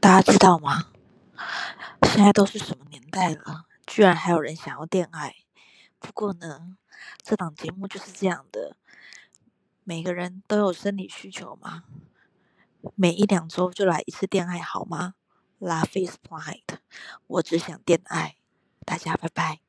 大家知道吗？现在都是什么年代了，居然还有人想要恋爱。不过呢，这档节目就是这样的。每个人都有生理需求嘛，每一两周就来一次恋爱好吗？Love is blind。我只想恋爱，大家拜拜。